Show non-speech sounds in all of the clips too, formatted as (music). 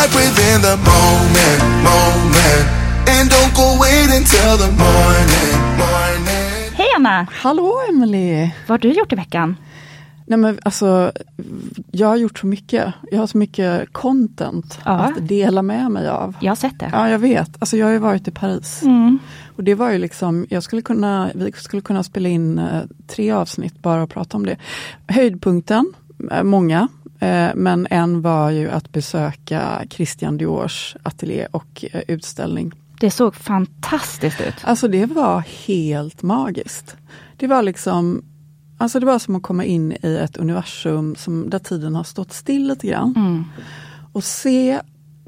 Life within the moment, moment. And don't go wait until the morning, morning. Hej Anna! Hallå Emily! Vad har du gjort i veckan? Nej men alltså, jag har gjort så mycket. Jag har så mycket content Ja. att dela med mig av. Jag har sett det. Ja, jag vet. Alltså jag har ju varit i Paris. Mm. Och det var ju liksom, jag skulle kunna, vi skulle kunna spela in eh, tre avsnitt bara och prata om det. Höjdpunkten, eh, många, men en var ju att besöka Christian Diors ateljé och eh, utställning. Det såg fantastiskt ut. Alltså det var helt magiskt. Det var liksom, alltså det var som att komma in i ett universum som, där tiden har stått still lite grann. Mm. Och se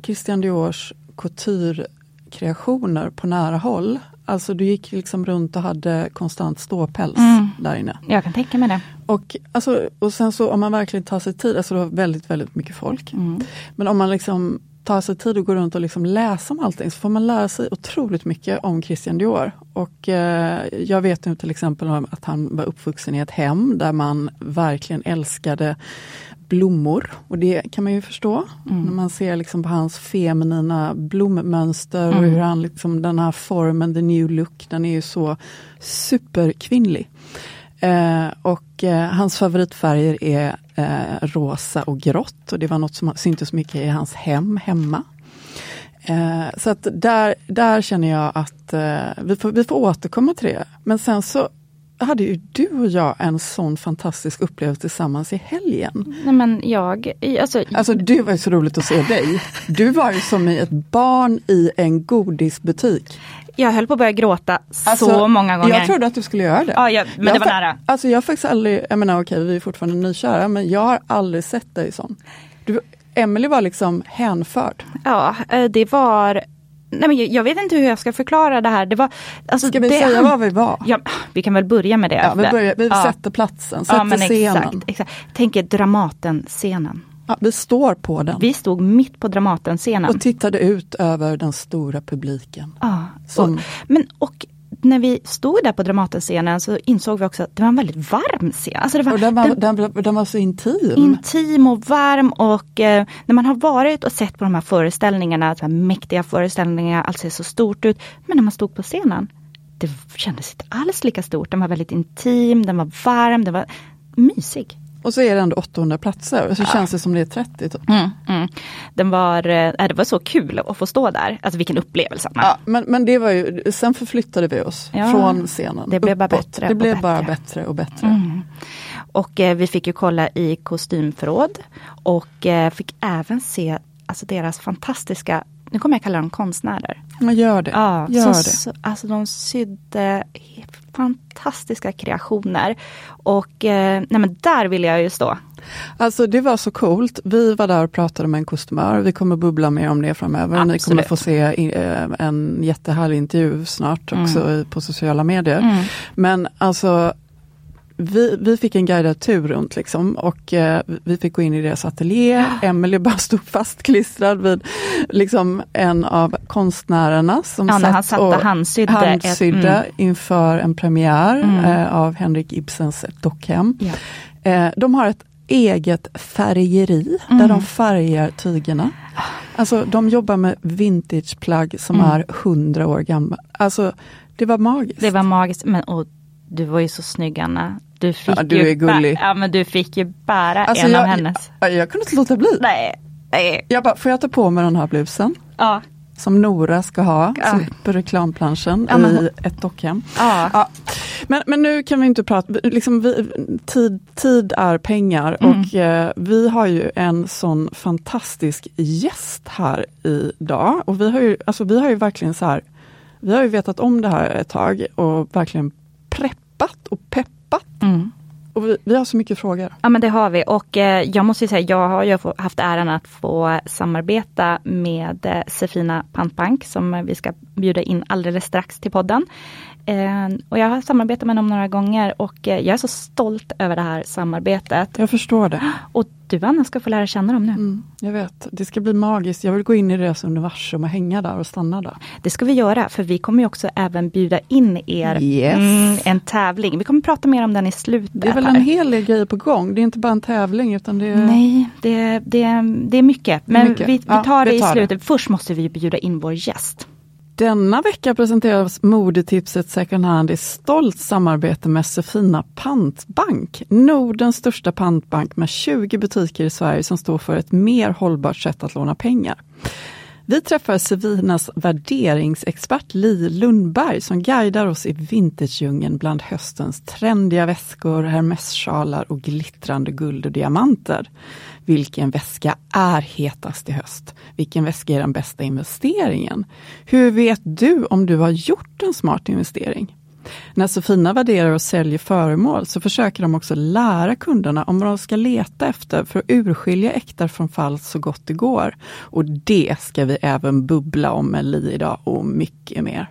Christian Diors couture-kreationer på nära håll. Alltså du gick liksom runt och hade konstant ståpäls Mm. där inne. Jag kan tänka mig det. Och, alltså, och sen så om man verkligen tar sig tid, alltså det var väldigt, väldigt mycket folk. Mm. Men om man liksom tar sig tid att gå runt och liksom läsa om allting så får man lära sig otroligt mycket om Christian Dior. Och eh, jag vet nu till exempel att han var uppvuxen i ett hem där man verkligen älskade blommor. Och det kan man ju förstå när man ser liksom på hans feminina blommönster och hur han liksom, den här formen, the new look, den är ju så superkvinnlig. Eh, och eh, hans favoritfärger är eh, rosa och grått och det var något som syntes mycket i hans hem hemma. Eh, så att där, där känner jag att eh, vi, får, vi får återkomma till det. Men sen så hade ju du och jag en sån fantastisk upplevelse tillsammans i helgen. Nej men jag, alltså, Alltså det var ju så roligt att se dig. Du var ju som ett barn i en godisbutik. Jag höll på att börja gråta Alltså, så många gånger. Jag trodde att du skulle göra det. Ja, jag, men Jag det var nära. Alltså jag har faktiskt aldrig, jag menar okej vi är fortfarande nykära men jag har aldrig sett dig sån. Du, Emily var liksom hänförd. Ja, eh, det var Nej, men jag, jag vet inte hur jag ska förklara det här. Det var, alltså, Ska vi det, säga var vi var? (laughs) Ja, vi kan väl börja med det. Ja, vi, börjar, vi Ja. sätter platsen, sätter Ja, men scenen. exakt, exakt. Tänk er Dramaten-scenen. Vi står på den Vi stod mitt på Dramaten-scenen. och tittade ut över den stora publiken. Ja, Som- och, men och när vi stod där på Dramaten-scenen så insåg vi också att det var en väldigt varm scen. Alltså det var, Och den var, den- den, den var så intim. intim och varm och eh, när man har varit och sett på de här föreställningarna, de här mäktiga föreställningarna, allt ser så stort ut. Men när man stod på scenen, det kändes inte alls lika stort. Den var väldigt intim, den var varm, den var mysig. Och så är det ändå 800 platser och så känns det som det är 30. Typ. Mm, mm. Den var, eh, det var så kul att få stå där. Alltså vilken upplevelse. Ja, men, men det var ju, sen förflyttade vi oss Ja, från scenen. det blev bara uppåt. bättre Det och blev bättre. bara bättre och bättre. Mm. Och eh, vi fick ju kolla i kostymförråd och eh, fick även se alltså, deras fantastiska, nu kommer jag kalla dem konstnärer. Men gör det. Ja, gör som, det. s- Alltså de sydde fantastiska kreationer. Och eh, nej men där vill jag ju stå. Alltså det var så coolt. Vi var där och pratade med en kostymör. Vi kommer bubbla mer om det framöver. Absolut. Ni kommer få se eh, en jättehärlig intervju snart mm. också på sociala medier. Mm. Men alltså vi, vi fick en guidad tur runt liksom och eh, vi fick gå in i deras ateljé. Emelie bara stod fastklistrad vid liksom en av konstnärerna som ja, satt, han satt och handsydde, handsydde ett, mm. inför en premiär mm. eh, av Henrik Ibsens Dockhem. Ja. Eh, de har ett eget färgeri mm. där de färgar tygerna. Alltså de jobbar med vintageplagg som mm. är hundra år gamla. Alltså det var magiskt. Det var magiskt, men och du var ju så snygg Anna. Du fick ja, du är gullig. Ja men du fick ju bära alltså, en jag, av hennes. Jag, jag kunde inte låta bli. Nej. Nej. Jag bara, får jag ta på mig den här blusen? Ja. Som Nora ska ha ja. på reklamplanschen ja, men... i ett dockhem. Ja. ja. Men, men nu kan vi inte prata, liksom vi, tid, tid är pengar mm. och eh, vi har ju en sån fantastisk gäst här idag. Och vi har ju, alltså, vi har ju verkligen så här, vi har ju vetat om det här ett tag och verkligen preppat och peppat. Mm. Och vi, vi, har så mycket frågor. Ja men det har vi och eh, jag måste säga, jag har ju haft äran att få samarbeta med eh, Sefina Pantbank som vi ska bjuda in alldeles strax till podden. Eh, och jag har samarbetat med dem några gånger och eh, jag är så stolt över det här samarbetet. Jag förstår det. (gasps) Och du Anna ska få lära känna dem nu. Mm, jag vet, det ska bli magiskt. Jag vill gå in i deras universum och hänga där och stanna där. Det ska vi göra, för vi kommer också även bjuda in er yes. mm, en tävling. Vi kommer prata mer om den i slutet. Det är väl en hel del grejer på gång. Det är inte bara en tävling utan det är... Nej, det, det, det är mycket. Men mycket. Vi, vi, tar ja, det i slutet. Det. Först måste vi bjuda in vår gäst. Denna vecka presenteras modetipset second hand i stolt samarbete med Sefina Pantbank. Nordens största pantbank med 20 butiker i Sverige som står för ett mer hållbart sätt att låna pengar. Vi träffar Sevinas värderingsexpert Li Lundberg som guidar oss i vintagedjungeln bland höstens trendiga väskor, hermessjalar och glittrande guld och diamanter. Vilken väska är hetast i höst? Vilken väska är den bästa investeringen? Hur vet du om du har gjort en smart investering? När Sofina värderar och säljer föremål så försöker de också lära kunderna om vad de ska leta efter för att urskilja äkta från falskt så gott det går. Och det ska vi även bubbla om med Li idag och mycket mer.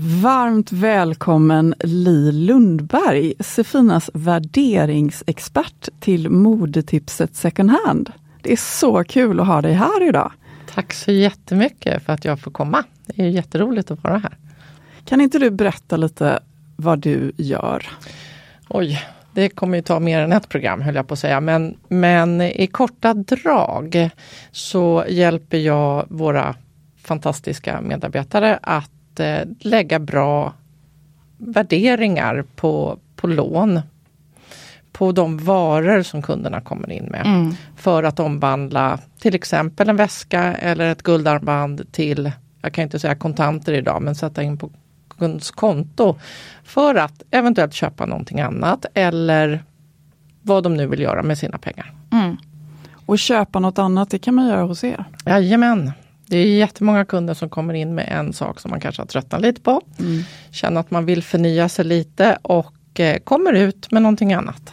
Varmt välkommen Li Lundberg, Sefinas värderingsexpert till modetipset second hand. Det är så kul att ha dig här idag. Tack så jättemycket för att jag får komma. Det är jätteroligt att vara här. Kan inte du berätta lite vad du gör? Oj, det kommer ju ta mer än ett program höll jag på att säga. Men, men i korta drag så hjälper jag våra fantastiska medarbetare att eh, lägga bra värderingar på, på lån. På de varor som kunderna kommer in med. Mm. För att omvandla till exempel en väska eller ett guldarmband till, jag kan inte säga kontanter idag, men sätta in på kundens konto för att eventuellt köpa någonting annat eller vad de nu vill göra med sina pengar. Mm. Och köpa något annat, det kan man göra hos er? Jajamän. Det är jättemånga kunder som kommer in med en sak som man kanske har tröttnat lite på. Mm. Känner att man vill förnya sig lite och eh, kommer ut med någonting annat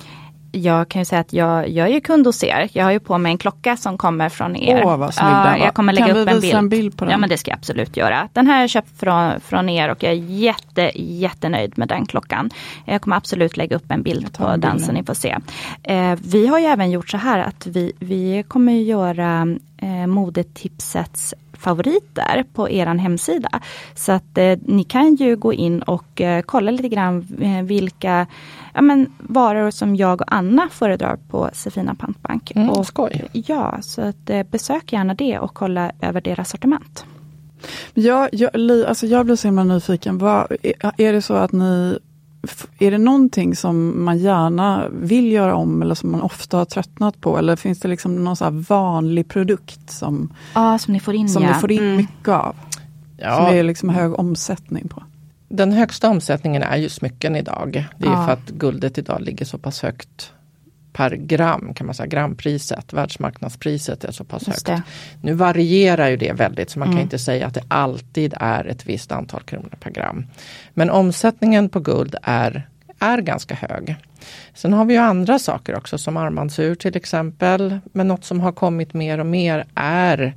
jag kan ju säga att jag, jag är ju kund hos er. Jag har ju på mig en klocka som kommer från er. Åh, vad snygg ja, jag kommer lägga kan upp vi en bild. en bild på den? Ja men det ska jag absolut göra. Den här har jag köpt från, från er och jag är jätte, jättenöjd med den klockan. Jag kommer absolut lägga upp en bild på den så ni får se. Eh, vi har ju även gjort så här att vi, vi kommer göra eh, modetipsets favoriter på er hemsida. Så att eh, ni kan ju gå in och eh, kolla lite grann eh, vilka ja, men, varor som jag och Anna föredrar på Sefina Pantbank. Mm, och, skoj. Ja, så att, eh, besök gärna det och kolla över deras sortiment. Ja, jag, alltså jag blir så himla nyfiken. Vad, är det så att ni är det någonting som man gärna vill göra om eller som man ofta har tröttnat på? Eller finns det liksom någon så vanlig produkt som, ja, som ni får in, som ja. ni får in mm. mycket av? Ja. Som är liksom hög omsättning på? Den högsta omsättningen är ju smycken idag. Det är ja. för att guldet idag ligger så pass högt per gram kan man säga, grampriset, världsmarknadspriset är så pass högt. Nu varierar ju det väldigt så man mm. kan inte säga att det alltid är ett visst antal kronor per gram. Men omsättningen på guld är, är ganska hög. Sen har vi ju andra saker också som armbandsur till exempel. Men något som har kommit mer och mer är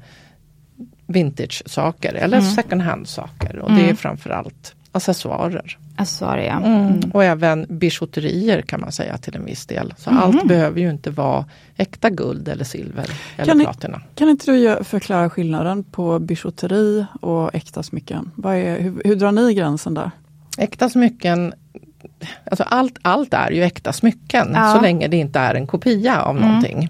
vintage-saker eller Mm. second hand-saker. Och det är framförallt accessoarer. Accessoarier, ja. Mm. Och även bijouterier kan man säga till en viss del. Så Mm. allt behöver ju inte vara äkta guld eller silver eller Kan ni- platina. Kan inte du förklara skillnaden på bijouteri och äkta smycken? Vad är, hur, hur drar ni gränsen där? Äkta smycken, alltså allt, allt är ju äkta smycken Ja. så länge det inte är en kopia av någonting.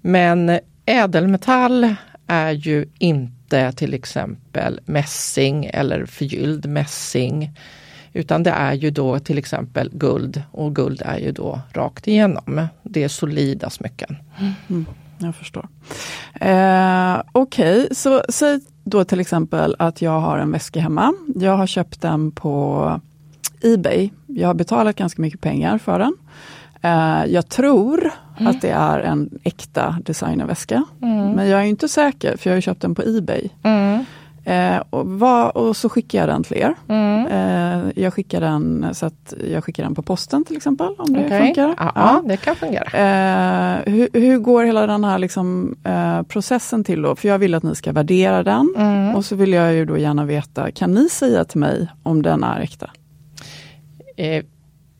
Men ädelmetall är ju inte till exempel mässing eller förgylld mässing. Utan det är ju då till exempel guld och guld är ju då rakt igenom. Det är solida smycken. Jag förstår. Eh, Okej, så säg då till exempel att jag har en väska hemma. Jag har köpt den på Ebay. Jag har betalat ganska mycket pengar för den. Eh, jag tror att det är en äkta designerväska. Men jag är inte säker för jag har ju köpt den på Ebay. Eh, och, vad, och så skickar jag den till er. Eh, jag skickar den så att jag skickar den på posten till exempel. Om det Okej. funkar. Ja, Ja. det kan fungera. Eh, hur, hur går hela den här liksom, eh, processen till då? För jag vill att ni ska värdera den och så vill jag ju då gärna veta, kan ni säga till mig om den är äkta?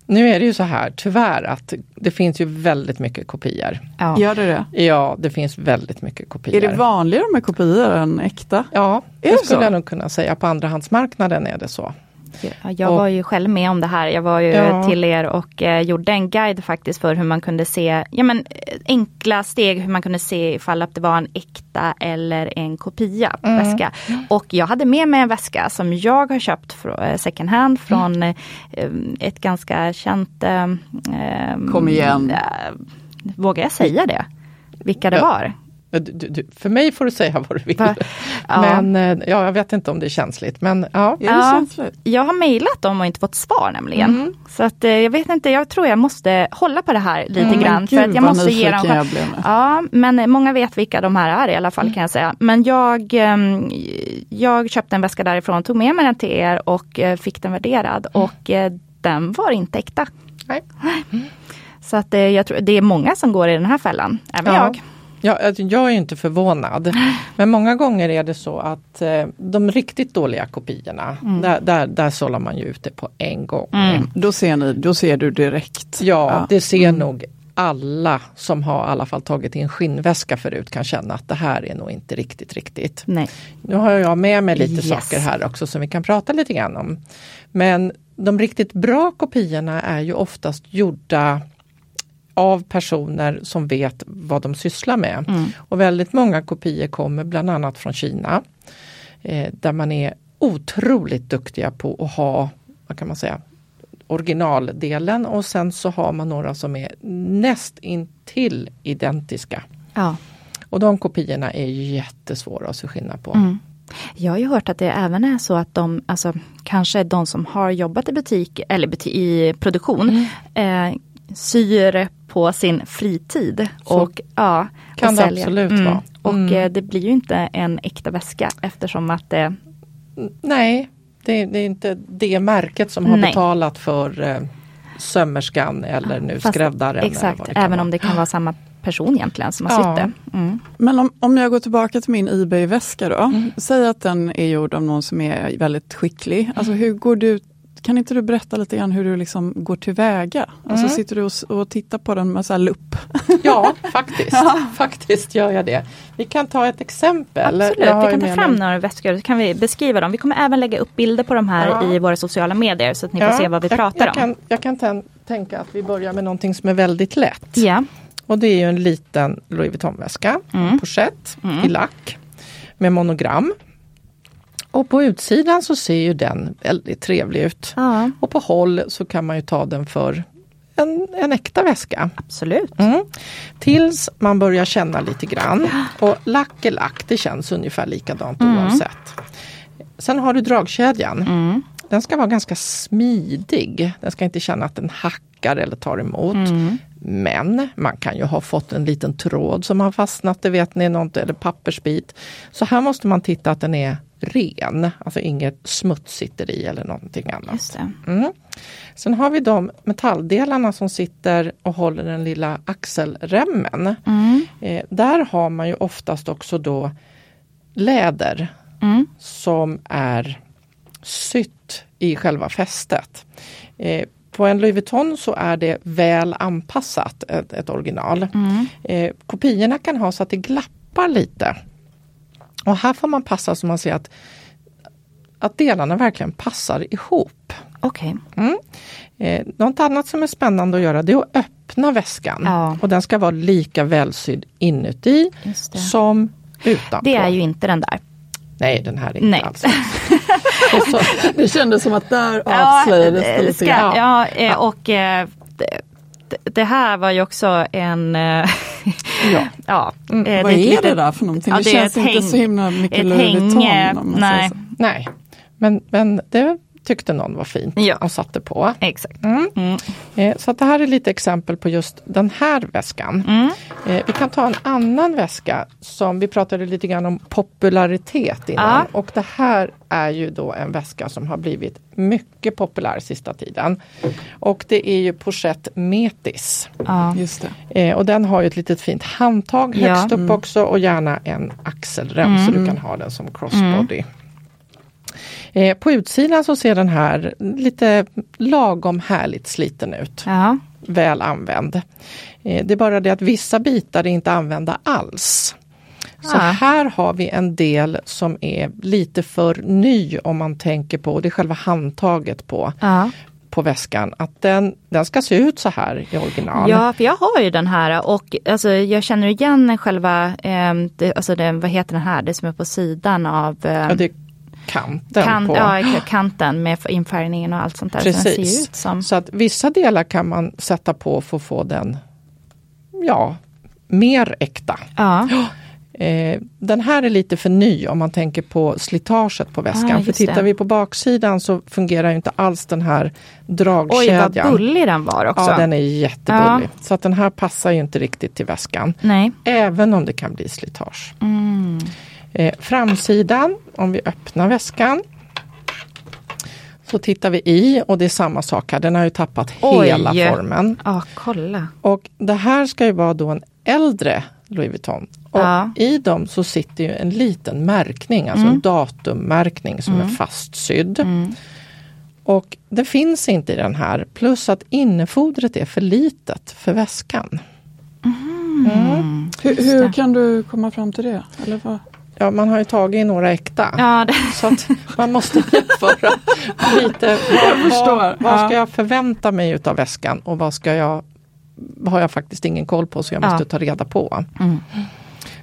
Nu är det ju så här tyvärr att det finns ju väldigt mycket kopior. Ja. Gör det det? Ja, det finns väldigt mycket kopior. Är det vanligare med kopior än äkta? Ja, Är det det skulle så? jag nog kunna säga. På andrahandsmarknaden är det så. Ja, jag var ju själv med om det här. Jag var ju Ja. till er och eh, gjorde en guide faktiskt för hur man kunde se, ja men eh, enkla steg hur man kunde se ifall att det var en äkta eller en kopia Mm. väska. Och jag hade med mig en väska som jag har köpt från, eh, second hand från Mm. eh, ett ganska känt... Eh, Kom igen. vågar jag säga det? Vilka det var? Du, du, för mig får du säga vad du vill. Va? Ja. Men eh, ja, jag vet inte om det är känsligt. Men ja, Är det Ja. känsligt? Jag har mejlat dem och inte fått svar nämligen. Mm. Så att eh, jag vet inte, jag tror jag måste hålla på det här lite Mm, grann. men För gud, att jag måste ge dem jag. Ja, men många vet vilka de här är i alla fall Mm. kan jag säga. Men jag, ehm, jag köpte en väska därifrån, tog med mig den till er och eh, fick den värderad. Och eh, den var inte äkta. Nej. Så att jag tror det är många som går i den här fällan, även Ja. jag. Ja, alltså, jag är inte förvånad. (laughs) Men många gånger är det så att eh, de riktigt dåliga kopiorna, Mm. där, där, där sållar man ju ut det på en gång. Då ser, ni, då ser du direkt. Ja, det ser nog alla som har i alla fall tagit in skinnväska förut kan känna att det här är nog inte riktigt riktigt. Nej. Nu har jag med mig lite Yes. saker här också som vi kan prata lite grann om. Men de riktigt bra kopiorna är ju oftast gjorda av personer som vet vad de sysslar med. Och väldigt många kopior kommer bland annat från Kina. Eh, där man är otroligt duktiga på att ha, vad kan man säga, originaldelen och sen så har man några som är näst intill identiska. Ja. Och de kopiorna är jättesvåra att se skillnad på. Mm. Jag har ju hört att det även är så att de, alltså kanske de som har jobbat i butik eller buti- i produktion, Mm. eh, syr på sin fritid. Så och, ja, kan och det säljer. absolut Mm. vara. Och Mm. eh, det blir ju inte en äkta väska eftersom att det, Nej, det, det är inte det märket som har Nej. betalat för eh, sömmerskan eller nu fast- skräddaren. eller Exakt, även vara. om det kan vara samma person egentligen som har Ja. sytt det. Mm. Men om, om jag går tillbaka till min Ebay-väska då. Säg att den är gjord av någon som är väldigt skicklig. Alltså hur går du kan inte du berätta lite grann hur du liksom går tillväga? Alltså sitter du och, och tittar på den med så här lupp? Ja, (laughs) faktiskt. faktiskt gör jag det. Vi kan ta ett exempel. Absolut, vi kan ta fram mig- några väskor så kan vi beskriva dem. Vi kommer även lägga upp bilder på de här Ja. i våra sociala medier så att ni får Ja, se vad vi jag, pratar jag om. Kan, jag kan tän- tänka att vi börjar med någonting som är väldigt lätt. Ja. Och det är ju en liten Louis Vuitton-väska, Mm. pochett i lack med monogram. Och på utsidan så ser ju den väldigt trevlig ut. ja, Och på håll så kan man ju ta den för en, en äkta väska. absolut. Mm. Tills man börjar känna lite grann. Och lack är lack, det känns ungefär likadant oavsett. Sen har du dragkedjan. Den ska vara ganska smidig. Den ska inte känna att den hackar eller tar emot. Men man kan ju ha fått en liten tråd som har fastnat, det vet ni, något, eller pappersbit. Så här måste man titta att den är ren, alltså inget smuts sitter i eller någonting annat. Mm. Sen har vi de metalldelarna som sitter och håller den lilla axelremmen. Mm. Eh, där har man ju oftast också då läder Mm. som är sytt i själva fästet. Eh, på en Louis Vuitton så är det väl anpassat, ett, ett original. Mm. Eh, kopiorna kan ha så att det glappar lite. Och här får man passa så man ser att, att delarna verkligen passar ihop. Okej. Mm. Eh, något annat som är spännande att göra det är att öppna väskan. Ja. Och den ska vara lika välsydd inuti det. som utanpå. Det är ju inte den där. Nej, den här är inte Nej. alls. Så, (laughs) Det kändes som att där avslöjades det eh, lite ska, grann. ja, eh, och eh, det, här var ju också en... eh, (laughs) Ja. (laughs) ja, eh, Vad är det där för någonting? Ja, det, det känns inte häng- så himla mycket man nej. nej, men, men det tyckte någon var fint Ja. och satte på. Exakt. Mm. Mm. Eh, så att det här är lite exempel på just den här väskan. Mm. Eh, vi kan ta en annan väska som vi pratade lite grann om popularitet innan. Ja. Och det här är ju då en väska som har blivit mycket populär sista tiden. Och det är ju Pochette Metis. Ja. Just det. Eh, och den har ju ett litet fint handtag Ja. högst upp också och gärna en axelrem så du kan ha den som crossbody. Eh, på utsidan så ser den här lite lagom härligt sliten ut. Ja. Väl använd. Eh, det är bara det att vissa bitar är inte använda alls. Så Ah. här har vi en del som är lite för ny om man tänker på, det är själva handtaget på, Ja. på väskan. Att den, den ska se ut så här i original. ja, för jag har ju den här och alltså, jag känner igen själva, eh, det, alltså den, vad heter den här, det som är på sidan av eh, Ja, det är kanten kan, på. ja, kanten med infärgningen och allt sånt där. Så Precis. ut som, Så att vissa delar kan man sätta på för att få den ja, mer äkta. ja. Eh, den här är lite för ny om man tänker på slitaget på väskan. Ah, för tittar det. vi på baksidan så fungerar ju inte alls den här Oj, vad dragkedjan. bullig den var också. Ja, den är jättebullig. Så att den här passar ju inte riktigt till väskan. Nej. Även om det kan bli slitage. Mm. Eh, framsidan, om vi öppnar väskan. Så tittar vi i och det är samma sak här. Den har ju tappat Oj. hela formen. Ja, kolla. Och det här ska ju vara då en äldre Louis Vuitton. Och Ja. i dem så sitter ju en liten märkning, alltså en datummärkning som är fastsydd. Och det finns inte i den här, plus att innefodret är för litet för väskan. Hur, hur kan du komma fram till det? Eller vad? Ja, man har ju tagit några äkta. Ja, Så att man måste (laughs) jämföra lite. Vad, vad, vad ska Ja. jag förvänta mig utav väskan och vad ska jag har jag faktiskt ingen koll på så jag måste Ja. ta reda på. Mm.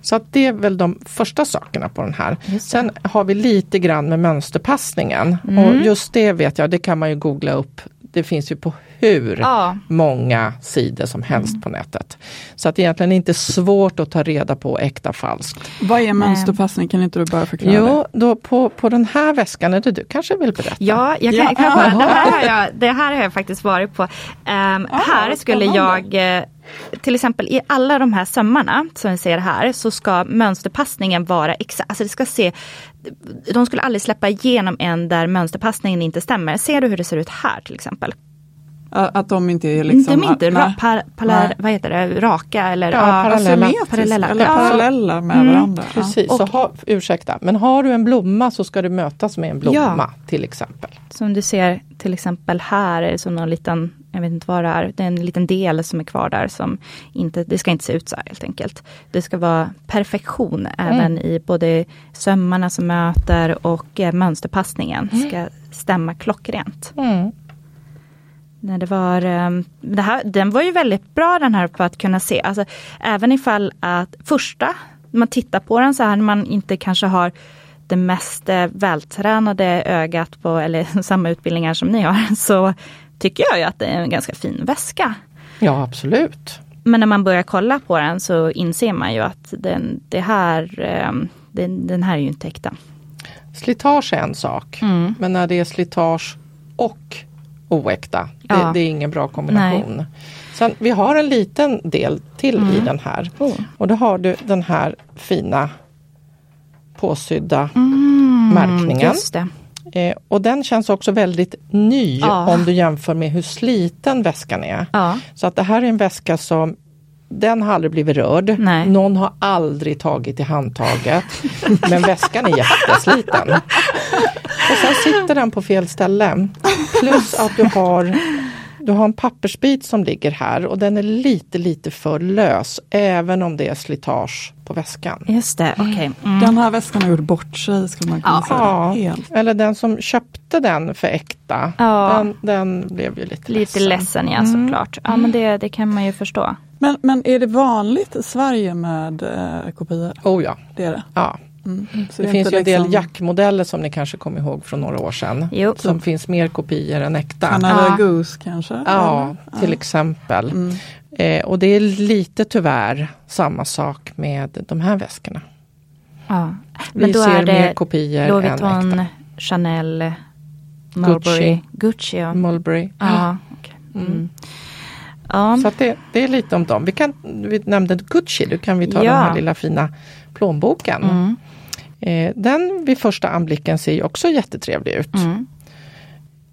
Så att det är väl de första sakerna på den här. Sen har vi lite grann med mönsterpassningen. Mm. Och just det vet jag, det kan man ju googla upp. Det finns ju på hur Ja. många sidor som helst på nätet. Så att det egentligen inte är svårt att ta reda på äkta falskt. Vad är mönsterpassning? Kan inte du bara förklara Jo, då på, på den här väskan, är det du kanske vill berätta? Ja, jag kan, Ja. kan bara, det, här har jag, det här har jag faktiskt varit på. Ehm, här skulle jag, eh, till exempel i alla de här sömmarna som vi ser här, så ska mönsterpassningen vara exakt, alltså det ska se, de skulle aldrig släppa igenom en där mönsterpassningen inte stämmer. Ser du hur det ser ut här till exempel? Att de inte är liksom... de är inte ra, par, Nej. vad heter det, raka eller Ja, ja, parallella. Parallella. Eller Ja. parallella med Mm, varandra. Ja. Precis, så ha, ursäkta, men har du en blomma så ska du mötas med en blomma till exempel. Som du ser till exempel här är det som någon liten, jag vet inte vad det är, det är en liten del som är kvar där som inte, det ska inte se ut så här helt enkelt. Det ska vara perfektion även i både sömmarna som möter och eh, mönsterpassningen ska stämma klockrent. Mm. När det var, ehm, det här, den var ju väldigt bra den här på att kunna se, alltså, även ifall att första, man tittar på den så här man inte kanske har det mest eh, vältränade ögat på, eller (laughs) samma utbildningar som ni har, (laughs) så tycker jag ju att det är en ganska fin väska. Ja, absolut. Men när man börjar kolla på den så inser man ju att den, det här, ehm, den, den här är ju inte äkta. Slitage är en sak, Mm. men när det är slitage och oäkta, det, Ja. det är ingen bra kombination. Sen, vi har en liten del till i den här. Oh. Och då har du den här fina påsydda Mm, märkningen. Just det. Eh, och den känns också väldigt ny Ja. om du jämför med hur sliten väskan är. Ja. Så att det här är en väska som den har aldrig blivit rörd. Nej. Någon har aldrig tagit i handtaget. (laughs) men väskan är jättesliten. Och sen sitter den på fel ställe. Plus att du har du har en pappersbit som ligger här och den är lite lite för lös även om det är slitage på väskan. Just det, okej. Mm. Den här väskan har gjort bort sig skulle man kunna säga. Ja, eller den som köpte den för äkta, Ja. den, den blev ju lite, Lite ledsen. ledsen ja, såklart. Ja men det, det kan man ju förstå. Men, men är det vanligt i Sverige med eh, kopior? Oh ja, Det är det. ja. Mm. Så Det är finns ju en del liksom jackmodeller som ni kanske kommer ihåg från några år sedan. Jo. Som finns mer kopior än äkta. Canada Ja. Goose kanske? Ja, eller? till exempel. Mm. Eh, och det är lite tyvärr samma sak med de här väskorna. Ja. Vi Men då ser är det mer kopior Louis än Vuitton, äkta. Chanel, Mulberry, Gucci. ja. Mulberry. Ja, okej. mm. ja. Så att det, det är lite om dem. Vi, kan, vi nämnde Gucci, då kan vi ta Ja. den här lilla fina plånboken. Mm. Eh, den vid första anblicken ser ju också jättetrevlig ut. Mm.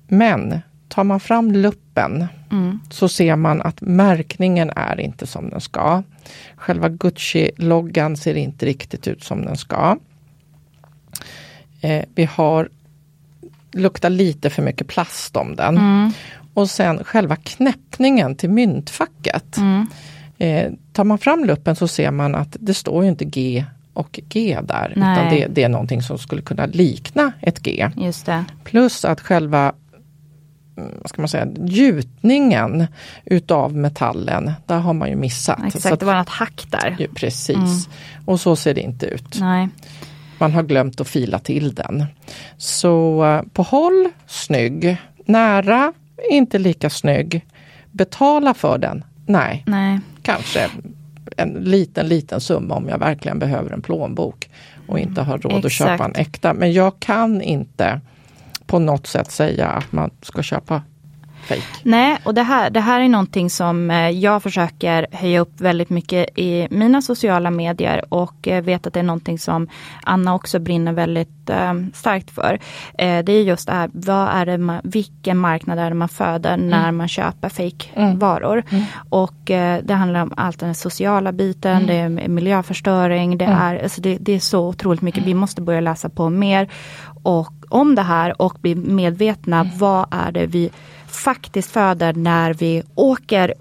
Men tar man fram luppen Mm. så ser man att märkningen är inte som den ska. Själva Gucci-loggan ser inte riktigt ut som den ska. Eh, vi har luktar lite för mycket plast om den. Mm. Och sen själva knäppningen till myntfacket. Mm. Eh, tar man fram luppen så ser man att det står ju inte G och G där. Nej. Utan det, det är någonting som skulle kunna likna ett G. Plus att själva mm, vad ska man säga, gjutningen utav metallen, där har man ju missat. Så Exakt, att- det var något hack där. ju, precis. Och så ser det inte ut. Nej. Man har glömt att fila till den. Så eh, på håll, snygg. Nära, inte lika snygg. Betala för den? Nej, Nej. kanske en liten, liten summa om jag verkligen behöver en plånbok och inte har råd att Exakt. köpa en äkta. Men jag kan inte på något sätt säga att man ska köpa fake. Nej, och det här, det här är någonting som eh, jag försöker höja upp väldigt mycket i mina sociala medier och eh, vet att det är någonting som Anna också brinner väldigt eh, starkt för. Det är just det här, vad är det man, vilken marknad är det man föder när man köper fejkvaror. Och eh, det handlar om allt den sociala biten, det är miljöförstöring, det, är, alltså det, det är så otroligt mycket. Vi måste börja läsa på mer och, om det här och bli medvetna, vad är det vi faktiskt föder när vi åker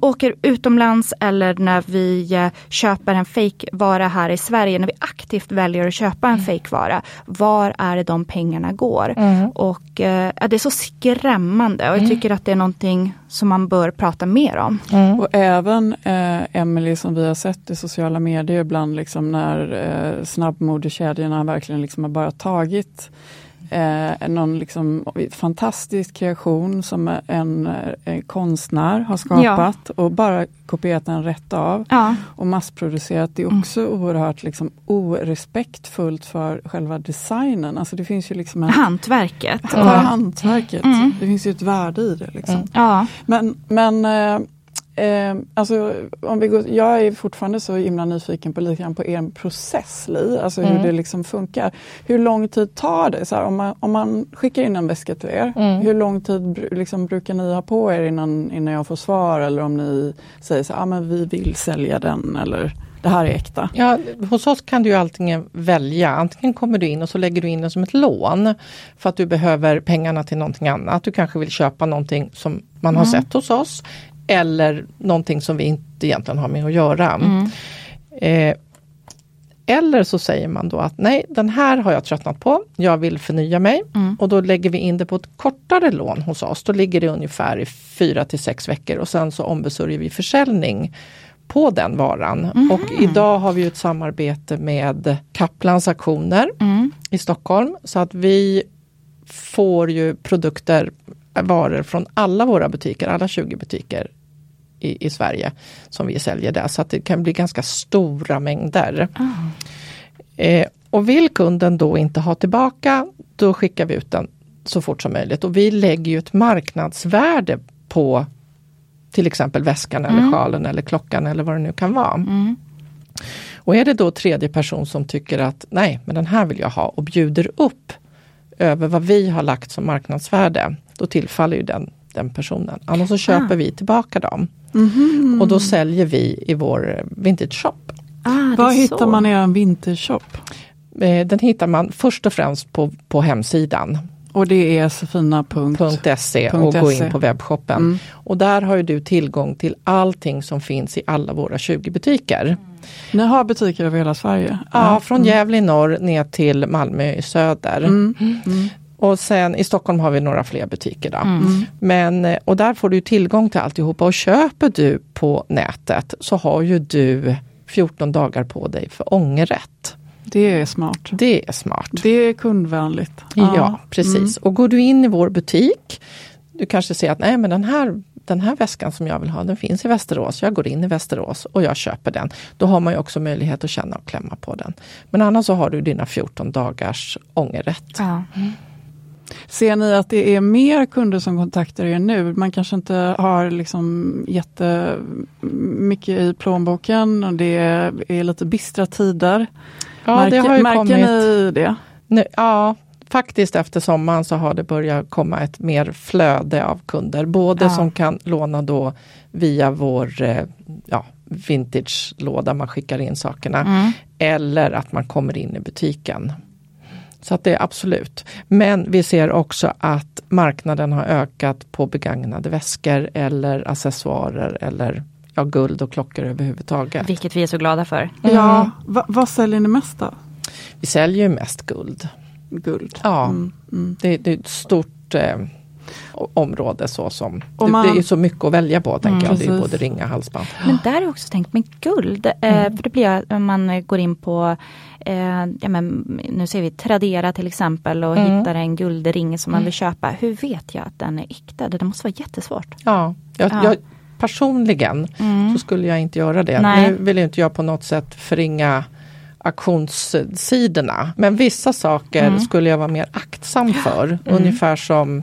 åker utomlands eller när vi eh, köper en fejkvara här i Sverige, när vi aktivt väljer att köpa en fejkvara. Var är det de pengarna går? Och eh, det är så skrämmande och jag tycker att det är någonting som man bör prata mer om. Och även eh, Emily som vi har sett i sociala medier ibland liksom när eh, snabbmodekedjorna verkligen liksom har bara tagit eh, någon liksom fantastisk kreation som en, eh, konstnär har skapat och bara kopierat den rätt av Ja, och massproducerat. Det är också oerhört liksom, orespektfullt för själva designen. Alltså det finns ju liksom en, hantverket. för hantverket. Det finns ju ett värde i det. Liksom. Ja, Men, men eh, eh, alltså, om vi går, jag är fortfarande så himla nyfiken på, lite grann på er process, Li, alltså hur det liksom funkar. Hur lång tid tar det? Så här, om, man, om man skickar in en väska till er, hur lång tid liksom, brukar ni ha på er innan, innan jag får svar? Eller om ni säger så här, ah, men vi vill sälja den eller det här är äkta. Ja, hos oss kan du ju antingen välja. Antingen kommer du in och så lägger du in det som ett lån för att du behöver pengarna till någonting annat. Du kanske vill köpa någonting som man har sett hos oss eller någonting som vi inte egentligen har med att göra. Eh, eller så säger man då att nej, den här har jag tröttnat på. Jag vill förnya mig och då lägger vi in det på ett kortare lån hos oss. Då ligger det ungefär i fyra till sex veckor och sen så ombesörjer vi försäljning på den varan. Och idag har vi ett samarbete med Kaplans auktioner i Stockholm så att vi får ju produkter, varor från alla våra butiker, alla 20 butiker i, i Sverige som vi säljer där. Så att det kan bli ganska stora mängder. Eh, och vill kunden då inte ha tillbaka, då skickar vi ut den så fort som möjligt. Och vi lägger ju ett marknadsvärde på till exempel väskan eller sjalen eller klockan eller vad det nu kan vara. Och är det då tredje person som tycker att nej, men den här vill jag ha och bjuder upp över vad vi har lagt som marknadsvärde, då tillfaller ju den, den personen. Annars så köper Ah. vi tillbaka dem. Mhm. Och då säljer vi i vår vintage shop. Ah, det Var hittar så. man er vintershop? Eh, Den hittar man först och främst på, på hemsidan Och det är sefina.se. .se och gå .se. in på webbshoppen. Mm. Och där har ju du tillgång till allting som finns i alla våra 20 butiker. Ni har butiker över hela Sverige? Ja, från Gävle i norr ner till Malmö i söder. Mm. Och sen i Stockholm har vi några fler butiker. Då. Mm. Men, eh, och där får du tillgång till alltihopa och köper du på nätet så har ju du 14 dagar på dig för ångerrätt. Det är smart. Det är smart. Det är kundvänligt. Ja, precis. Och går du in i vår butik, du kanske ser att nej men den här, den här väskan som jag vill ha, den finns i Västerås. Jag går in i Västerås och jag köper den. Då har man ju också möjlighet att känna och klämma på den. Men annars så har du dina 14 dagars ångerrätt. Ja. Ser ni att det är mer kunder som kontaktar er nu? Man kanske inte har liksom jättemycket i plånboken och det är lite bistra tider. Ja, märker det har ju märker kommit. ni det? Nu, ja, faktiskt efter sommaren så har det börjat komma ett mer flöde av kunder. Både Ja. som kan låna då via vår eh, ja, vintage-låda, man skickar in sakerna. Mm. Eller att man kommer in i butiken. Så att det är absolut. Men vi ser också att marknaden har ökat på begagnade väskor eller accessoarer eller ja, guld och klockor överhuvudtaget. Vilket vi är så glada för. Mm. Ja, va, vad säljer ni mest då? Vi säljer ju mest guld. Guld. Ja, Mm, mm. Det, det är ett stort eh, område så som, man- det är så mycket att välja på tänker jag. Det är Precis. både ringa och halsband. Men där har jag också tänkt, men guld, eh, för det blir jag, om man går in på, eh, ja, men, nu ser vi Tradera till exempel och Mm. hittar en guldring som man vill köpa. Hur vet jag att den är äkta? Det måste vara jättesvårt. Ja, jag, Ja. Jag, personligen så skulle jag inte göra det. Nej. Nu vill inte jag på något sätt förringa auktionssidorna. Men vissa saker skulle jag vara mer aktsam för. Ungefär som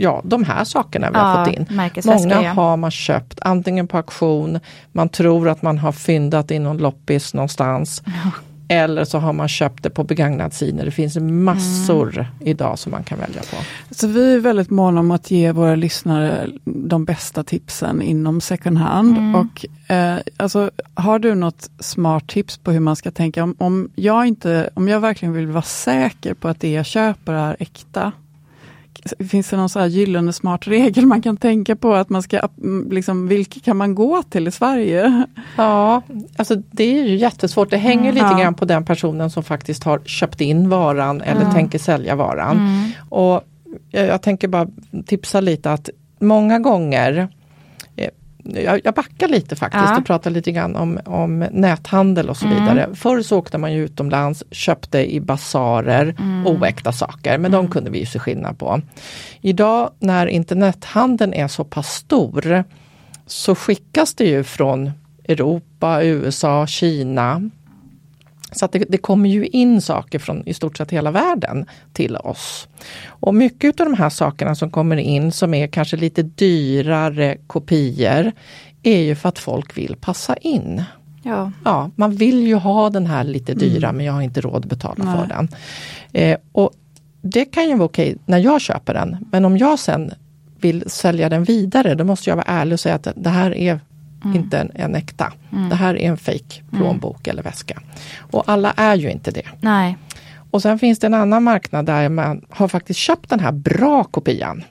ja, de här sakerna vi har Ja, fått in. Många ja. har man köpt antingen på auktion, man tror att man har fyndat i någon loppis någonstans. Eller så har man köpt det på begagnatsidor. Det finns massor Mm. idag som man kan välja på. Så vi är väldigt måna om att ge våra lyssnare de bästa tipsen inom second hand. Mm. Och, eh, alltså, har du något smart tips på hur man ska tänka? Om, om, jag inte, om jag verkligen vill vara säker på att det jag köper är äkta. Finns det någon så här gyllene smart regel man kan tänka på? att man ska, mm, liksom, Vilka kan man gå till i Sverige? Ja, alltså det är ju jättesvårt. Det hänger lite Ja. grann på den personen som faktiskt har köpt in varan eller tänker sälja varan. Och jag, jag tänker bara tipsa lite att många gånger jag, jag backar lite faktiskt Ja. och pratar lite grann om, om näthandel och så vidare. Förr så åkte man ju utomlands, köpte i basarer oäkta saker, men de kunde vi ju se skillnad på. Idag när internethandeln är så pass stor så skickas det ju från Europa, USA, Kina. Så att det, det kommer ju in saker från i stort sett hela världen till oss. Och mycket av de här sakerna som kommer in som är kanske lite dyrare kopior är ju för att folk vill passa in. Ja. Ja, man vill ju ha den här lite dyra men jag har inte råd att betala för Nej. den. Eh, och Det kan ju vara okej när jag köper den men om jag sen vill sälja den vidare då måste jag vara ärlig och säga att det här är inte en, en äkta. Det här är en fake plånbok eller väska. Och alla är ju inte det. Nej. Och sen finns det en annan marknad där man har faktiskt köpt den här bra kopian.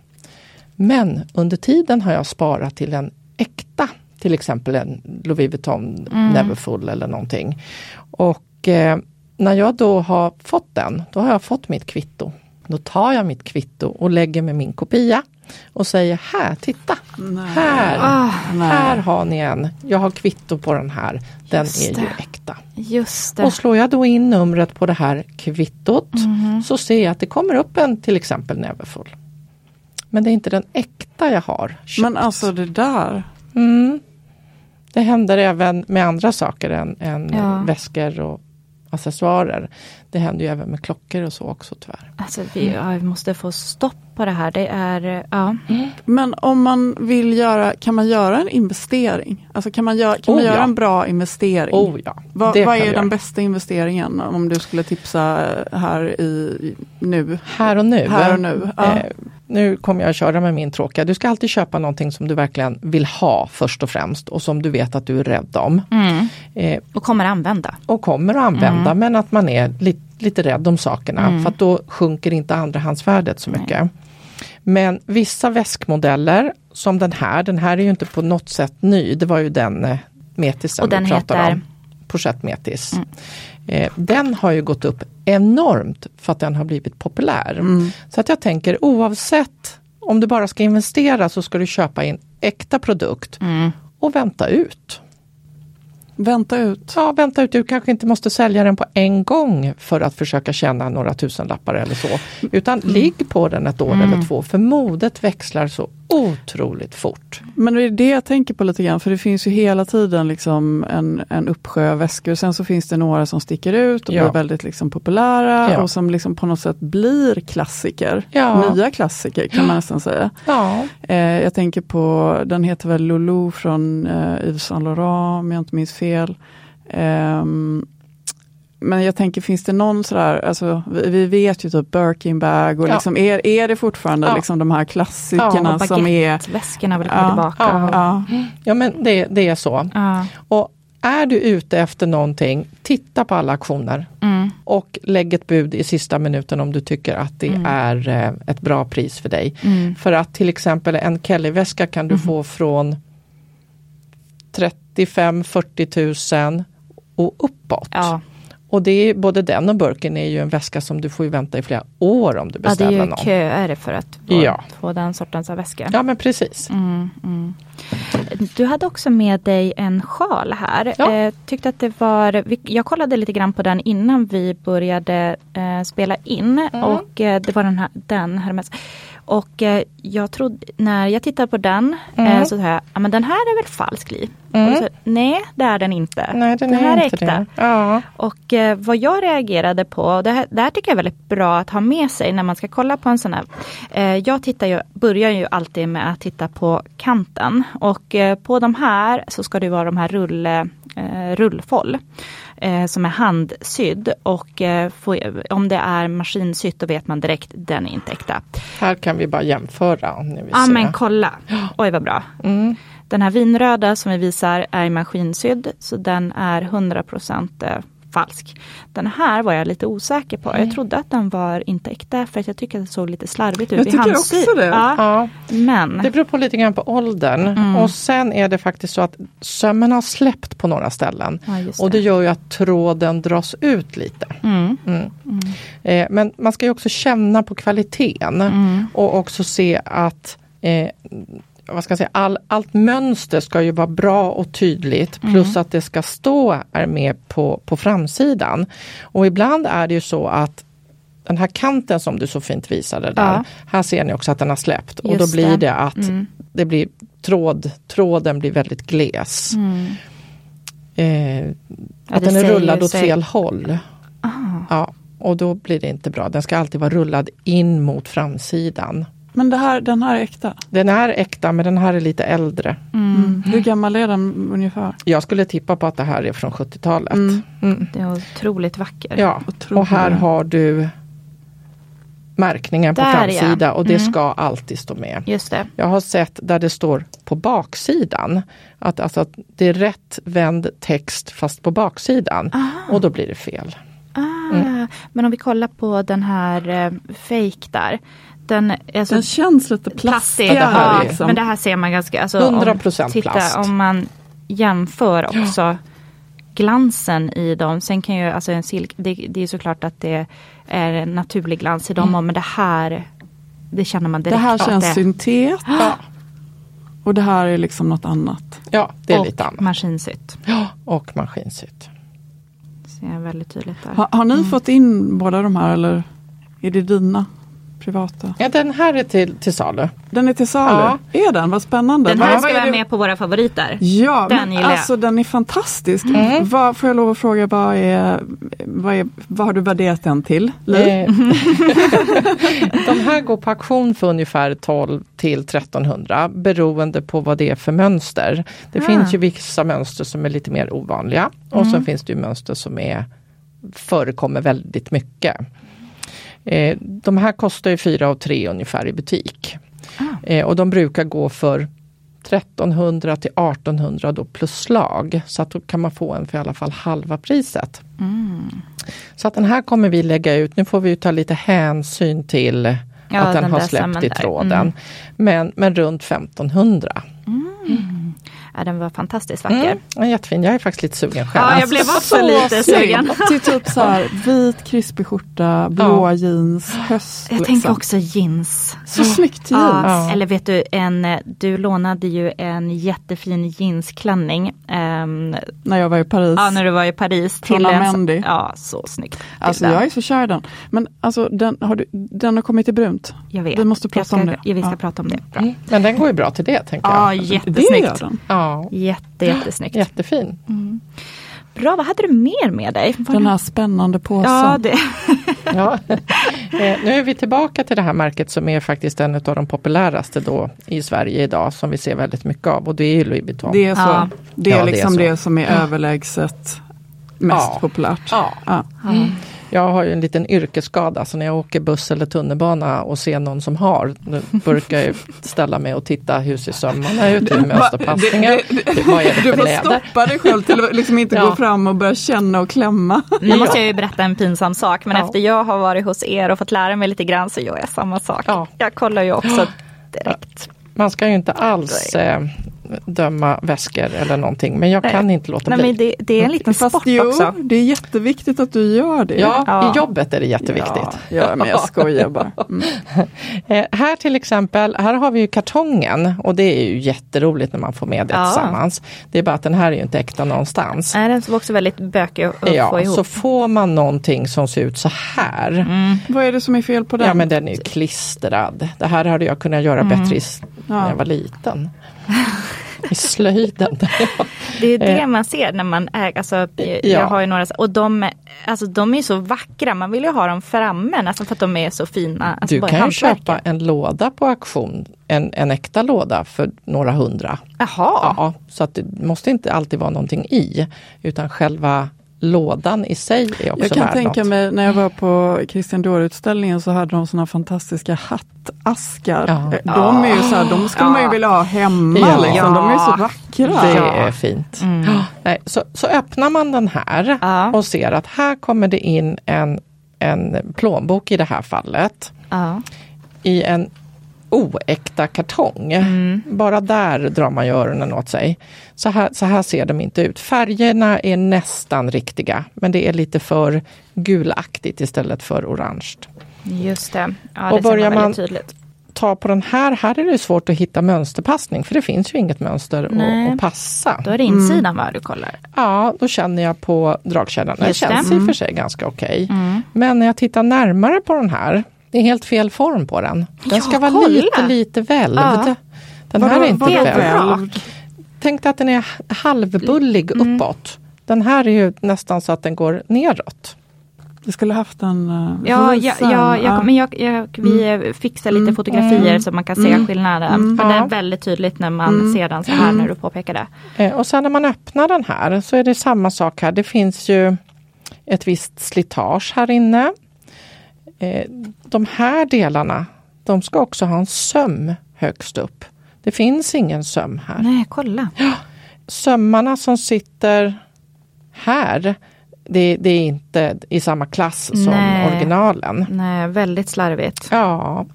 Men under tiden har jag sparat till en äkta, till exempel en Louis Vuitton Neverfull eller någonting. Och eh, när jag då har fått den, då har jag fått mitt kvitto. Då tar jag mitt kvitto och lägger med min kopia och säger här, titta! Här, här har ni en. Jag har kvitto på den här. Den Just är det. ju äkta. Just det. Och slår jag då in numret på det här kvittot så ser jag att det kommer upp en till exempel Neverfull. Men det är inte den äkta jag har köpt. Men alltså det där. Mm. Det händer även med andra saker än, än Ja. väskor och accessoarer. Det händer ju även med klockor och så också tyvärr. Alltså vi, ja, vi måste få stopp på det här. Det är, ja. Men om man vill göra, kan man göra en investering? Alltså kan man göra, kan man Oh, göra ja. en bra investering? Oh ja, vad det vad är den göra. bästa investeringen om du skulle tipsa här i nu? Här och nu. Här och nu, ja. Eh, nu kommer jag att köra med min tråkiga. Du ska alltid köpa någonting som du verkligen vill ha först och främst och som du vet att du är rädd om. Mm. Eh, Och kommer använda. och kommer att använda men att man är lite, lite rädd om sakerna för att då sjunker inte andrahandsvärdet så mycket. Men vissa väskmodeller som den här, den här är ju inte på något sätt ny, det var ju den eh, metisen Och den vi pratade heter? om. Pochette Metis. Eh, den har ju gått upp enormt för att den har blivit populär. Så att jag tänker oavsett om du bara ska investera så ska du köpa in äkta produkt och vänta ut. Vänta ut. Ja, vänta ut, du kanske inte måste sälja den på en gång för att försöka tjäna några tusenlappar eller så. Utan ligg på den ett år eller två, för modet växlar så otroligt fort. Men det är det jag tänker på lite grann, för det finns ju hela tiden liksom en, en uppsjö väskor. Sen så finns det några som sticker ut och Ja. blir väldigt liksom populära Ja. och som liksom på något sätt blir klassiker. Ja. Nya klassiker kan man nästan säga. Ja, Eh, jag tänker på, den heter väl Loulou från eh, Yves Saint Laurent om jag inte minns fel. Ehm, men jag tänker, finns det någon sådär, alltså, vi, vi vet ju typ Birkin bag och Ja. liksom, är, är det fortfarande Ja. liksom de här klassikerna Och som är... baguetteväskorna vill komma Ja, tillbaka. ja, ja. ja men det, det är så. Ja. Och är du ute efter någonting, titta på alla auktioner Mm. och lägg ett bud i sista minuten om du tycker att det är eh, ett bra pris för dig. Mm. För att till exempel en Kelly-väska kan du få från 35-40 000 och uppåt. Ja. Och det är, både den och Birkin är ju en väska som du får vänta i flera år om du ja, det är beställer ju någon. köer för att få, Ja. få den sortens av väska. Ja men precis. Mm, mm. Du hade också med dig en sjal här. Ja. Eh, tyckte att det var, jag kollade lite grann på den innan vi började eh, spela in Mm. och eh, det var den här, den Hermes. Och eh, jag trodde, när jag tittade på den Mm. eh, så sa jag, ja men den här är väl falsk li? Jag, Nej det är den inte. Nej den, här är inte äkta. Ja. Och eh, vad jag reagerade på, det här, det här tycker jag är väldigt bra att ha med sig när man ska kolla på en sån här. Eh, jag tittar ju, börjar ju alltid med att titta på kanten och eh, på de här så ska det vara de här rull, eh, rullfoll. Eh, som är handsydd och eh, får, om det är maskinsytt då vet man direkt den är inte äkta. Här kan vi bara jämföra. Nu vi Ja ser. men kolla, oj vad bra. Mm. Den här vinröda som vi visar är maskinsydd så den är 100% eh, falsk. Den här var jag lite osäker på. Jag trodde att den var inte äkta för att jag tycker att det såg lite slarvigt ut. Jag i tycker också det. Ja, Ja, men det beror på lite grann på åldern. Mm. Och sen är det faktiskt så att sömmen har släppt på några ställen. Ja, och det gör ju att tråden dras ut lite. Mm. Mm. Eh, men man ska ju också känna på kvaliteten Mm. och också se att eh, vad ska jag säga, all, allt mönster ska ju vara bra och tydligt Mm. plus att det ska stå är med på, på framsidan. Och ibland är det ju så att den här kanten som du så fint visade där, Ja. här ser ni också att den har släppt och då Just blir det. att Mm. det blir tråd, tråden blir väldigt gles. Mm. Eh, Ja, att den är rullad åt fel håll. Ah. Ja, och då blir det inte bra. Den ska alltid vara rullad in mot framsidan. Men det här, den här är äkta. Den är äkta men den här är lite äldre. Mm. Hur gammal är den ungefär? Jag skulle tippa på att det här är från 70-talet. Mm. Mm. Det är otroligt vacker. Ja, Otroligt. och här har du märkningen på Där, framsida ja. och det Mm. ska alltid stå med. Just det. Jag har sett där det står på baksidan att, alltså, att det är rätt vänd text fast på baksidan och då blir det fel. Ah, Mm. Men om vi kollar på den här eh, fake där. Den, alltså, Den känns lite plastig. plastig. det här Ja, liksom. men det här ser man ganska... Alltså, 100% om, titta, plast. Om man jämför också glansen i dem. Sen kan ju, alltså en silk, det, det är såklart att det är en naturlig glans i dem. Men det här, det känner man det direkt. här att känns det, syntet Ja, och det här är liksom något annat. ja det är och lite annat. maskinsytt. Ja, och maskinsytt. Ser jag väldigt tydligt där. Har, har ni fått in båda de här eller är det dina privata? Ja, den här är till, till salu. Den är till salu? Ja. Är den? Vad spännande. Den här vad ska vara med på våra favoriter. Ja, Den men alltså den är fantastisk. Mm. Vad, får jag lov att fråga, vad är vad, är, vad har du värderat den till? Eh, (laughs) de här går på auktion för ungefär 12 till 1300 beroende på vad det är för mönster. Det finns ju vissa mönster som är lite mer ovanliga och så finns det ju mönster som är, förekommer väldigt mycket. Eh, de här kostar ju 4 och 3 ungefär i butik. Eh, och de brukar gå för 1300 till 1800 då plus slag. Så att då kan man få en för i alla fall halva priset. Så att den här kommer vi lägga ut. Nu får vi ju ta lite hänsyn till Ja, att den, den har släppt i tråden. Mm. Men, men runt 1500. Ja, den var fantastiskt vacker. Mm. Ja, jättefin, jag är faktiskt lite sugen själv. Ja, jag blev också Så lite sugen. Till typ så här, vit krispig skjorta, blåa jeans, höst. Jag liksom. tänker också jeans. Så snyggt jeans. Ja, Eller vet du, en, du lånade ju en jättefin jeansklänning. ehm, När jag var i Paris. ja, när du var i Paris. Till en, Amendi. ja, så snyggt. Alltså den. jag är så kär i den. Men alltså den har, du, den har kommit i brunt. jag vet. Vi måste jag prata ska, om det. Ja, vi ska Ja. prata om det. Bra. Mm. Men den går ju bra till det tänker Ja, jag. Det gör jättesnyggt. den. Ja, Jätte, jättesnyggt. jättefin. Bra, vad hade du mer med dig? Var Den det- här spännande påsen. Ja, det, (laughs) Ja. Eh, nu är vi tillbaka till det här märket som är faktiskt en av de populäraste då i Sverige idag som vi ser väldigt mycket av och det är ju Louis Vuitton. Det är så. Ja. Det är Ja, det är liksom så. det, som är överlägset mest Ja. populärt. Ja. Ja. Jag har ju en liten yrkesskada så när jag åker buss eller tunnelbana och ser någon som har, då brukar jag ställa mig och titta hur ser sömmarna ut, hur är mönsterpassningen, vad är det Du får stoppa dig själv till att liksom inte (laughs) Ja. gå fram och börja känna och klämma. nu måste jag ju berätta en pinsam sak, men Ja. efter jag har varit hos er och fått lära mig lite grann så gör jag samma sak. Ja. Jag kollar ju också direkt. Man ska ju inte alls eh, döma väskor eller någonting men jag Nej. kan inte låta Nej, bli. men det, det är en liten Fast sport jo, också. det är jätteviktigt att du gör det. Ja, Ja. i jobbet är det jätteviktigt. Ja, ja men jag (laughs) skojar bara. Mm. (laughs) Eh, här till exempel, här har vi ju kartongen och det är ju jätteroligt när man får med det Ja. tillsammans. Det är bara att den här är ju inte äkta någonstans. Nej, den var också väldigt bökig att att få Ja, ihop. så får man någonting som ser ut så här. Vad är det som är fel på den? Ja men den är ju klistrad. Det här hade jag kunnat göra bättre i, s- när Ja. jag var liten. (laughs) I slöjden. Det är det man ser när man äger, alltså, jag, ja. har ju några, och de, alltså, de är så vackra, man vill ju ha dem framme nästan för att de är så fina. Alltså, du kan ju köpa en låda på auktion, en, en äkta låda för några hundra. Jaha, Ja, så att det måste inte alltid vara någonting i utan själva lådan i sig är också Jag kan värd tänka något. mig när jag var på Christian Dior-utställningen så hade de såna fantastiska hattaskar. Ja. Eh, De är ju så här, de skulle man ju vilja ha hemma. Ja. Liksom. De är så vackra. Det Ja. är fint. Ja, Nej, så, så öppnar man den här Ja. och ser att här kommer det in en, en plånbok i det här fallet ja. i en oäkta kartong. Bara där drar man ju öronen åt sig. Så här, så här ser de inte ut. Färgerna är nästan riktiga men det är lite för gulaktigt istället för orange. just det. Ja, Och det ser börjar man man- tydligt. Ta på den här, här är det svårt att hitta mönsterpassning för det finns ju inget mönster Nej. att, passa. Då är det insidan va, du kollar? Ja, då känner jag på dragkedjan. Den det. känns i och för sig ganska okej. Men när jag tittar närmare på den här, det är helt fel form på den. Den Ja, ska vara kolla. lite, lite välvd. Ja. Den här Vadå- är inte välvd. Tänk dig att den är halvbullig uppåt. Den här är ju nästan så att den går neråt. Vi skulle haft en uh, Ja, ja, ja, jag, men jag, jag, vi Mm. fixar lite fotografier så man kan se skillnaden. För det Ja. är väldigt tydligt när man ser den så här när du påpekar det. Eh, och sen när man öppnar den här så är det samma sak här. Det finns ju ett visst slitage här inne. Eh, de här delarna, de ska också ha en söm högst upp. Det finns ingen söm här. Nej, kolla. Sömmarna som sitter här, det, det är inte i samma klass som Nej. originalen. Nej, väldigt slarvigt. Ja,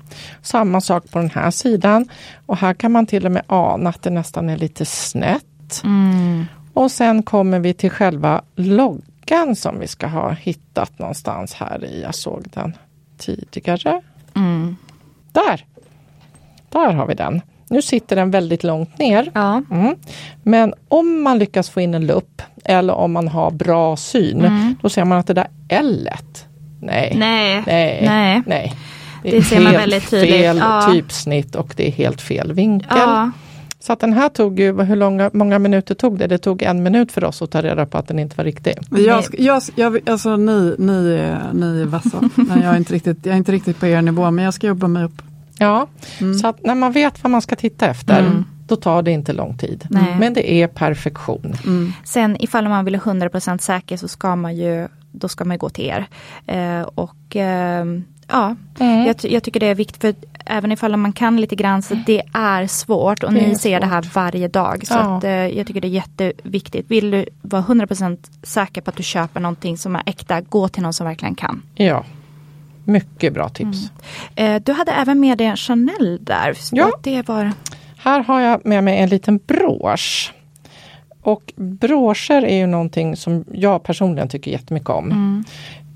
samma sak på den här sidan. Och här kan man till och med ana att det nästan är lite snett. Mm. Och sen kommer vi till själva loggan som vi ska ha hittat någonstans här i. Jag såg den tidigare. Mm. Där! Där har vi den. Nu sitter den väldigt långt ner. Ja. Mm. Men om man lyckas få in en lupp eller om man har bra syn, då ser man att det där L nej, Mm. Nej. nej, Nej. nej. Det är ser man väldigt tydligt. fel Ja. typsnitt och det är helt fel vinkel. Ja. Så att den här tog ju, hur långa, många minuter tog det? Det tog en minut för oss att ta reda på att den inte var riktig. Jag, jag, jag, alltså ni, ni, är, ni är vassa. (laughs) Nej, jag, är inte riktigt, jag är inte riktigt på er nivå men jag ska jobba mig upp. Ja, mm. så att när man vet vad man ska titta efter mm. då tar det inte lång tid. Nej. Men det är perfektion. Mm. Sen ifall man vill ha 100% säker så ska man ju, då ska man gå till er. Eh, och eh, Ja, mm. jag, jag, tycker det är viktigt för även ifall man kan lite grann så det är svårt och ni ser svårt. det här varje dag. Så ja. att, eh, jag tycker det är jätteviktigt. Vill du vara 100% säker på att du köper någonting som är äkta, gå till någon som verkligen kan. Ja, mycket bra tips. Mm. Eh, du hade även med dig en Chanel där. Ja. Det var... Här har jag med mig en liten brosch. Och broscher är ju någonting som jag personligen tycker jättemycket om. Mm.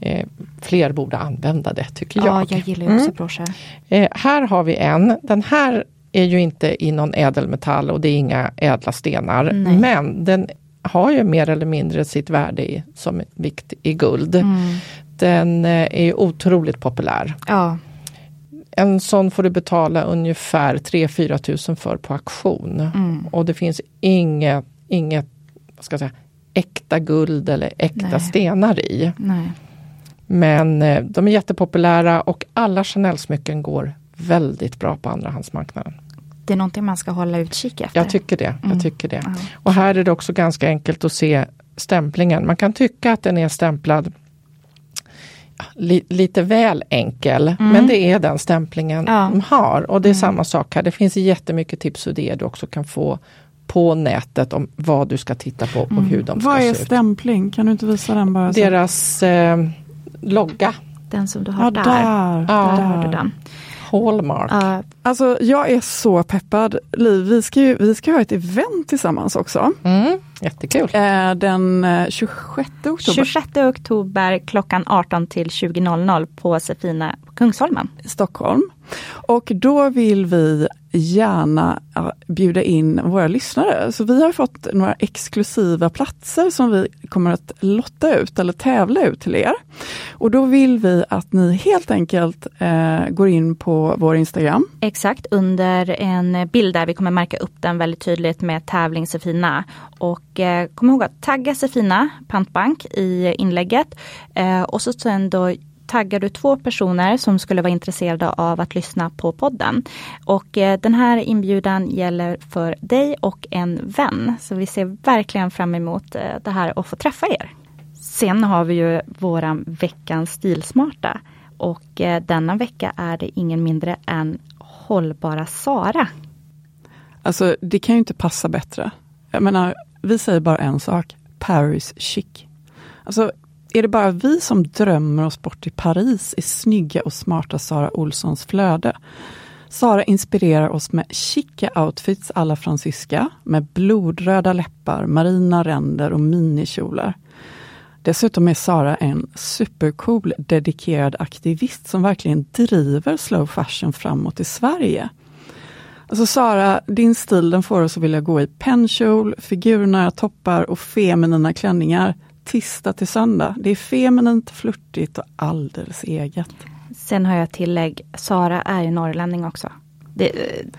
Eh, fler borde använda det tycker jag. Ja, jag gillar också mm. broscher. Eh, här har vi en. Den här är ju inte i någon ädelmetall och det är inga ädla stenar. Nej. Men den har ju mer eller mindre sitt värde i, som vikt i guld. Mm. Den eh, är otroligt populär. Ja. En sån får du betala ungefär 3-4 tusen för på auktion. Mm. Och det finns inget, inget ska jag säga, äkta guld eller äkta Nej. stenar i. Nej. Men eh, de är jättepopulära och alla Chanel-smycken går väldigt bra på andrahandsmarknaden. Det är någonting man ska hålla utkik efter. Jag tycker det. Jag mm. tycker det. Mm. Och här är det också ganska enkelt att se stämplingen. Man kan tycka att den är stämplad li, lite väl enkel, mm. men det är den stämplingen ja. de har. Och det är mm. samma sak här. Det finns jättemycket tips och idéer du också kan få på nätet om vad du ska titta på och mm. hur de ska vad se ut. Vad är stämpling? Kan du inte visa den bara? Deras eh, logga. Den som du har ja, där. Där, där har du den. Hallmark. Uh, alltså jag är så peppad. Liv, vi ska ju vi ska ha ett event tillsammans också. Mm, jättekul. Eh, den 26 eh, oktober. 26 oktober klockan 18 till 20.00 på Sefina Kungsholmen. Stockholm. Och då vill vi gärna bjuda in våra lyssnare. Så vi har fått några exklusiva platser som vi kommer att lotta ut eller tävla ut till er. Och då vill vi att ni helt enkelt eh, går in på vår Instagram. Exakt, under en bild där vi kommer märka upp den väldigt tydligt med tävling Sefina. Och eh, kom ihåg att tagga Sefina Pantbank i inlägget. Eh, och så sen då taggar du två personer som skulle vara intresserade av att lyssna på podden. Och eh, den här inbjudan gäller för dig och en vän. Så vi ser verkligen fram emot eh, det här och få träffa er. Sen har vi ju våran veckans stilsmarta. Och eh, denna vecka är det ingen mindre än Hållbara Sara. Alltså det kan ju inte passa bättre. Jag menar, vi säger bara en sak. Paris chic. Alltså är det bara vi som drömmer oss bort till Paris i snygga och smarta Sara Olssons flöde? Sara inspirerar oss med chica outfits alla fransyska med blodröda läppar, marina ränder och minikjolar. Dessutom är Sara en supercool dedikerad aktivist som verkligen driver slow fashion framåt i Sverige. Alltså Sara, din stil den får oss att vilja gå i pennkjol, figurnära toppar och feminina klänningar tisdag till söndag. Det är feminint, flörtigt och alldeles eget. Sen har jag tillägg, Sara är ju norrlänning också. Det,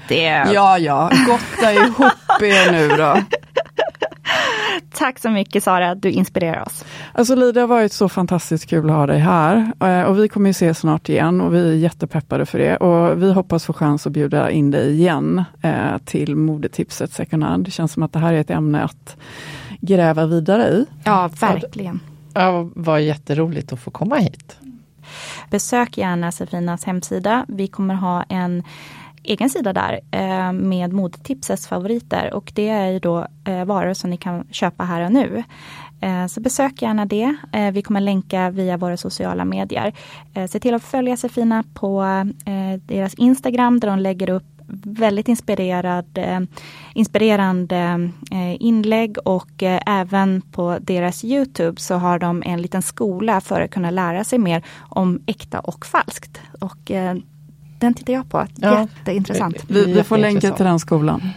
det... Ja, ja, gotta ihop er nu då. (laughs) Tack så mycket Sara, du inspirerar oss. Alltså Li, det har varit så fantastiskt kul att ha dig här. Eh, och vi kommer ju ses snart igen och vi är jättepeppade för det. Och vi hoppas få chans att bjuda in dig igen eh, till modetipset second hand. Det känns som att det här är ett ämne att gräva vidare i. Ja, verkligen. Ja, vad jätteroligt att få komma hit. Besök gärna Safinas hemsida. Vi kommer ha en egen sida där eh, med modetipsets favoriter och det är ju då eh, varor som ni kan köpa här och nu. Eh, så besök gärna det. Vi kommer länka via våra sociala medier. Se till att följa Sefina på deras Instagram där de lägger upp väldigt inspirerad, eh, inspirerande eh, inlägg och eh, även på deras Youtube så har de en liten skola för att kunna lära sig mer om äkta och falskt. Och den tittar jag på, ja, jätteintressant. Vi, vi får länka till den skolan.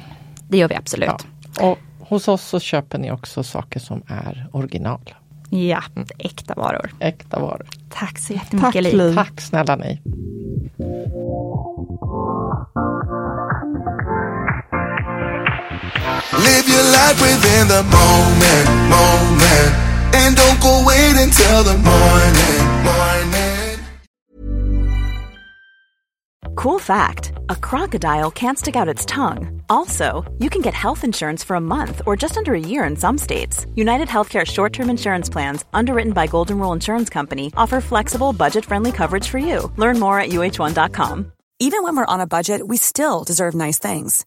Det gör vi absolut. Ja. Och hos oss så köper ni också saker som är original. Ja, mm. äkta varor. Äkta varor. Tack så jättemycket Tack, Liv. Tack snälla ni. Live your life within the moment, moment. And don't go wait until the morning, morning. Cool fact a crocodile can't stick out its tongue. Also, you can get health insurance for a month or just under a year in some states. United Healthcare short term insurance plans, underwritten by Golden Rule Insurance Company, offer flexible, budget friendly coverage for you. Learn more at uh1.com. Even when we're on a budget, we still deserve nice things.